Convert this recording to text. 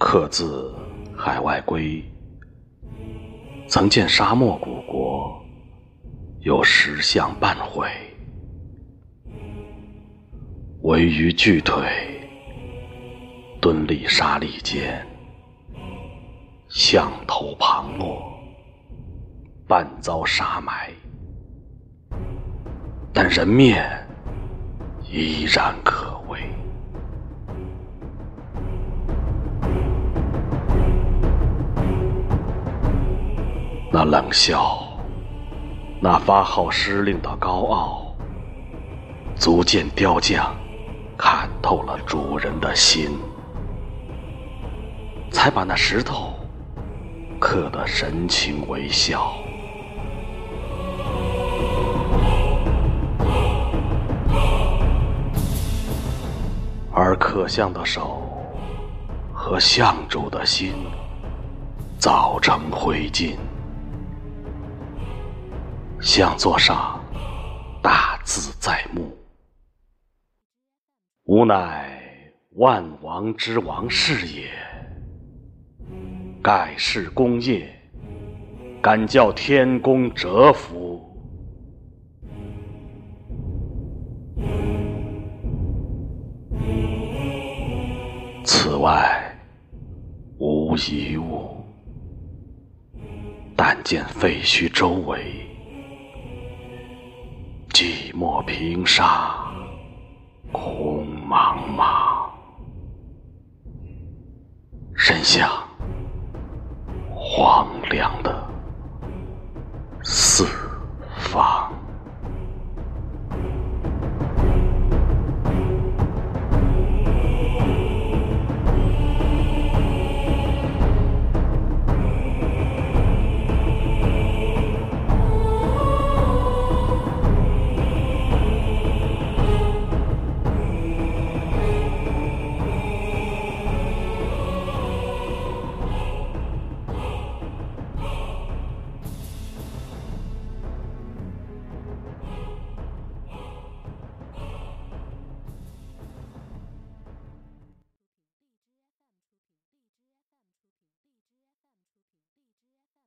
客自海外归，曾见沙漠古国，有石像半毁。唯余巨腿，蹲立沙砾间，象头旁落，半遭沙埋。但人面依然可那冷笑，那发号施令的高傲，足见雕匠看透了主人的心，才把那石头刻得神情微笑。而刻像的手和像主的心，早成灰烬。像座上大字在目，吾乃万王之王是也。盖世功业，敢叫天公折服。此外无一物，但见废墟周围，寂寞平沙，空茫茫，身向荒凉的四方。